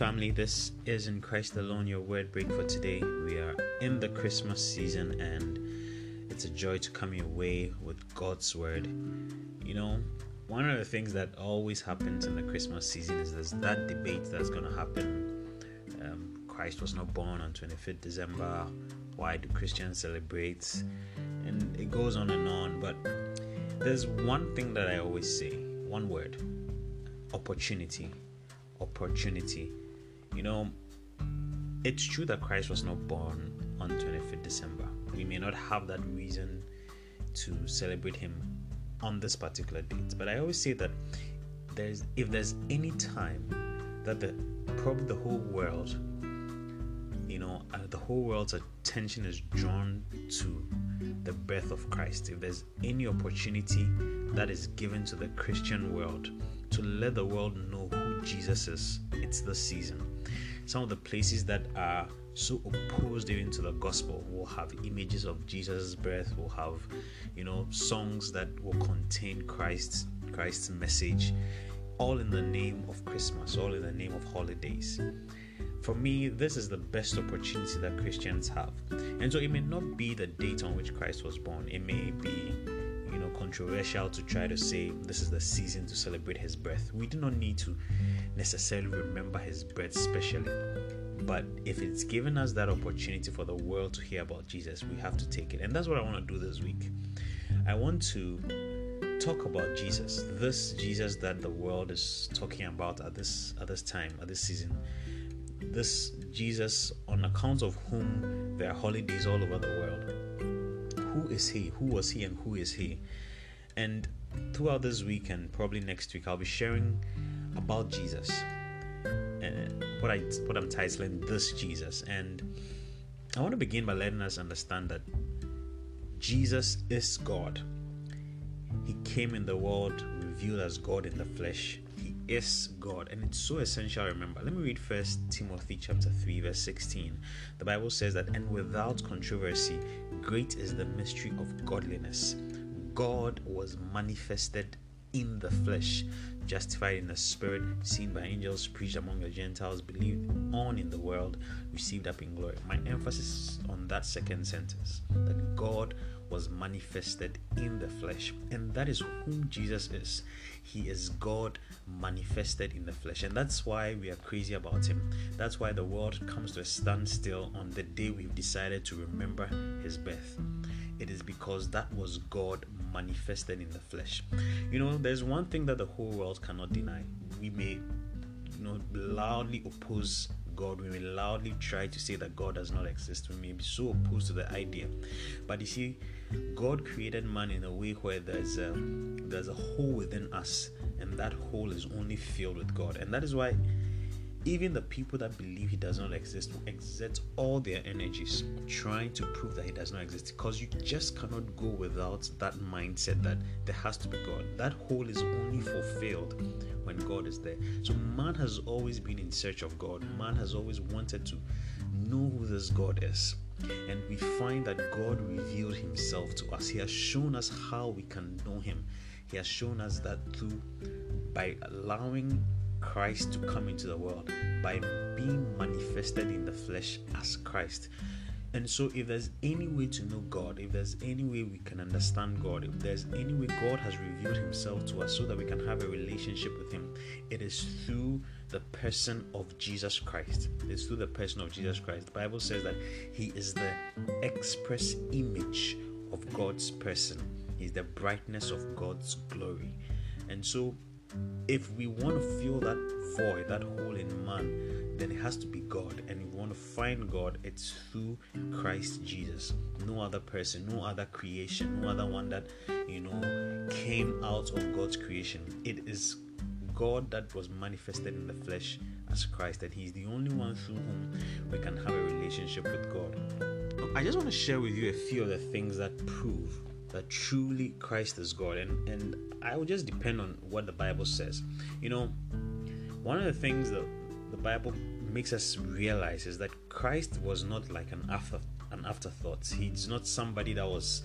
family. This is in Christ alone your word break for today. We are in the Christmas season and it's a joy to come your way with God's word. You know, one of the things that always happens in the Christmas season is there's that debate that's going to happen. Um, Christ was not born on 25th December. Why do Christians celebrate? And it goes on and on. But there's one thing that I always say one word opportunity opportunity. You know, it's true that Christ was not born on 25th December. We may not have that reason to celebrate him on this particular date, but I always say that there's if there's any time that the probably the whole world, you know, uh, the whole world's attention is drawn to the birth of Christ. If there's any opportunity that is given to the Christian world to let the world know Jesus is, it's the season. Some of the places that are so opposed even to the gospel will have images of Jesus' birth, will have, you know, songs that will contain Christ's Christ's message, all in the name of Christmas, all in the name of holidays. For me, this is the best opportunity that Christians have. And so it may not be the date on which Christ was born. It may be you know controversial to try to say this is the season to celebrate his birth. We do not need to necessarily remember his birth specially. But if it's given us that opportunity for the world to hear about Jesus, we have to take it. And that's what I want to do this week. I want to talk about Jesus, this Jesus that the world is talking about at this at this time, at this season. This Jesus on account of whom there are holidays all over the world. Who is he? Who was he and who is he? And throughout this week and probably next week I'll be sharing about Jesus and what I what I'm titling this Jesus and I want to begin by letting us understand that Jesus is God. He came in the world revealed as God in the flesh. He is God, and it's so essential. Remember, let me read First Timothy chapter three, verse sixteen. The Bible says that, and without controversy, great is the mystery of godliness. God was manifested in the flesh, justified in the spirit, seen by angels, preached among the Gentiles, believed on in the world, received up in glory. My emphasis on that second sentence that God was manifested in the flesh, and that is whom Jesus is. He is God manifested in the flesh, and that's why we are crazy about Him. That's why the world comes to a standstill on the day we've decided to remember His birth. It is because that was God manifested in the flesh. You know, there's one thing that the whole world cannot deny. We may, you know, loudly oppose God. We may loudly try to say that God does not exist. We may be so opposed to the idea. But you see, God created man in a way where there's a, there's a hole within us, and that hole is only filled with God. And that is why even the people that believe he does not exist will exert all their energies trying to prove that he does not exist because you just cannot go without that mindset that there has to be God. That hole is only fulfilled when God is there. So man has always been in search of God. Man has always wanted to know who this God is. And we find that God revealed himself to us. He has shown us how we can know him. He has shown us that through by allowing Christ to come into the world by being manifested in the flesh as Christ. And so, if there's any way to know God, if there's any way we can understand God, if there's any way God has revealed Himself to us so that we can have a relationship with Him, it is through the person of Jesus Christ. It's through the person of Jesus Christ. The Bible says that He is the express image of God's person, He's the brightness of God's glory. And so, if we want to fill that void, that hole in man, then it has to be God. And if we want to find God, it's through Christ Jesus. No other person, no other creation, no other one that, you know, came out of God's creation. It is God that was manifested in the flesh as Christ, and He's the only one through whom we can have a relationship with God. I just want to share with you a few of the things that prove that truly Christ is God, and and I will just depend on what the Bible says. You know, one of the things that the Bible makes us realize is that Christ was not like an after an afterthought. He's not somebody that was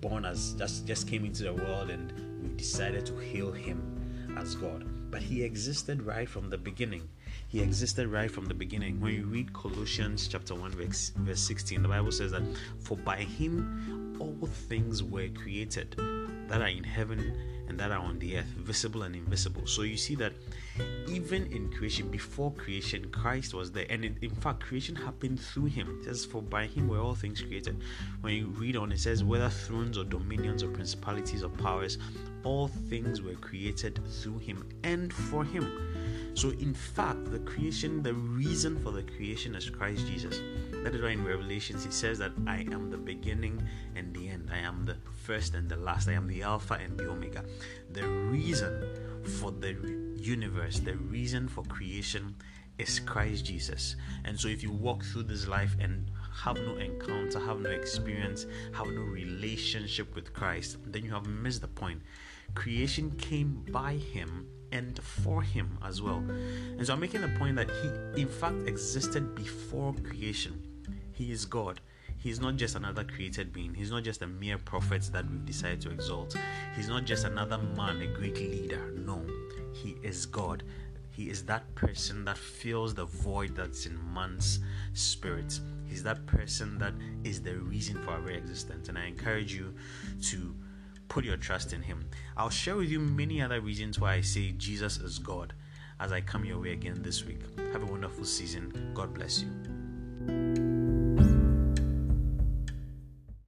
born as just just came into the world and we decided to hail him as God. But he existed right from the beginning. He existed right from the beginning. When you read Colossians chapter 1 verse, verse 16, the Bible says that for by him all things were created that are in heaven and that are on the earth, visible and invisible. So you see that even in creation, before creation, Christ was there. And in, fact, creation happened through him. It says, For by him were all things created. When you read on, it says, Whether thrones or dominions or principalities or powers, all things were created through him and for him. So, in fact, the creation, the reason for the creation is Christ Jesus. That is why in Revelations he says that I am the beginning and the end. I am the first and the last. I am the Alpha and the Omega. The reason for the universe, the reason for creation is Christ Jesus. And so if you walk through this life and have no encounter, have no experience, have no relationship with Christ, then you have missed the point. Creation came by him and for him as well. And so I'm making the point that he, in fact, existed before creation. He is God. He's not just another created being. He's not just a mere prophet that we've decided to exalt. He's not just another man, a great leader. No, he is God. He is that person that fills the void that's in man's spirit. He's that person that is the reason for our very existence. And I encourage you to put your trust in Him. I'll share with you many other reasons why I say Jesus is God as I come your way again this week. Have a wonderful season. God bless you.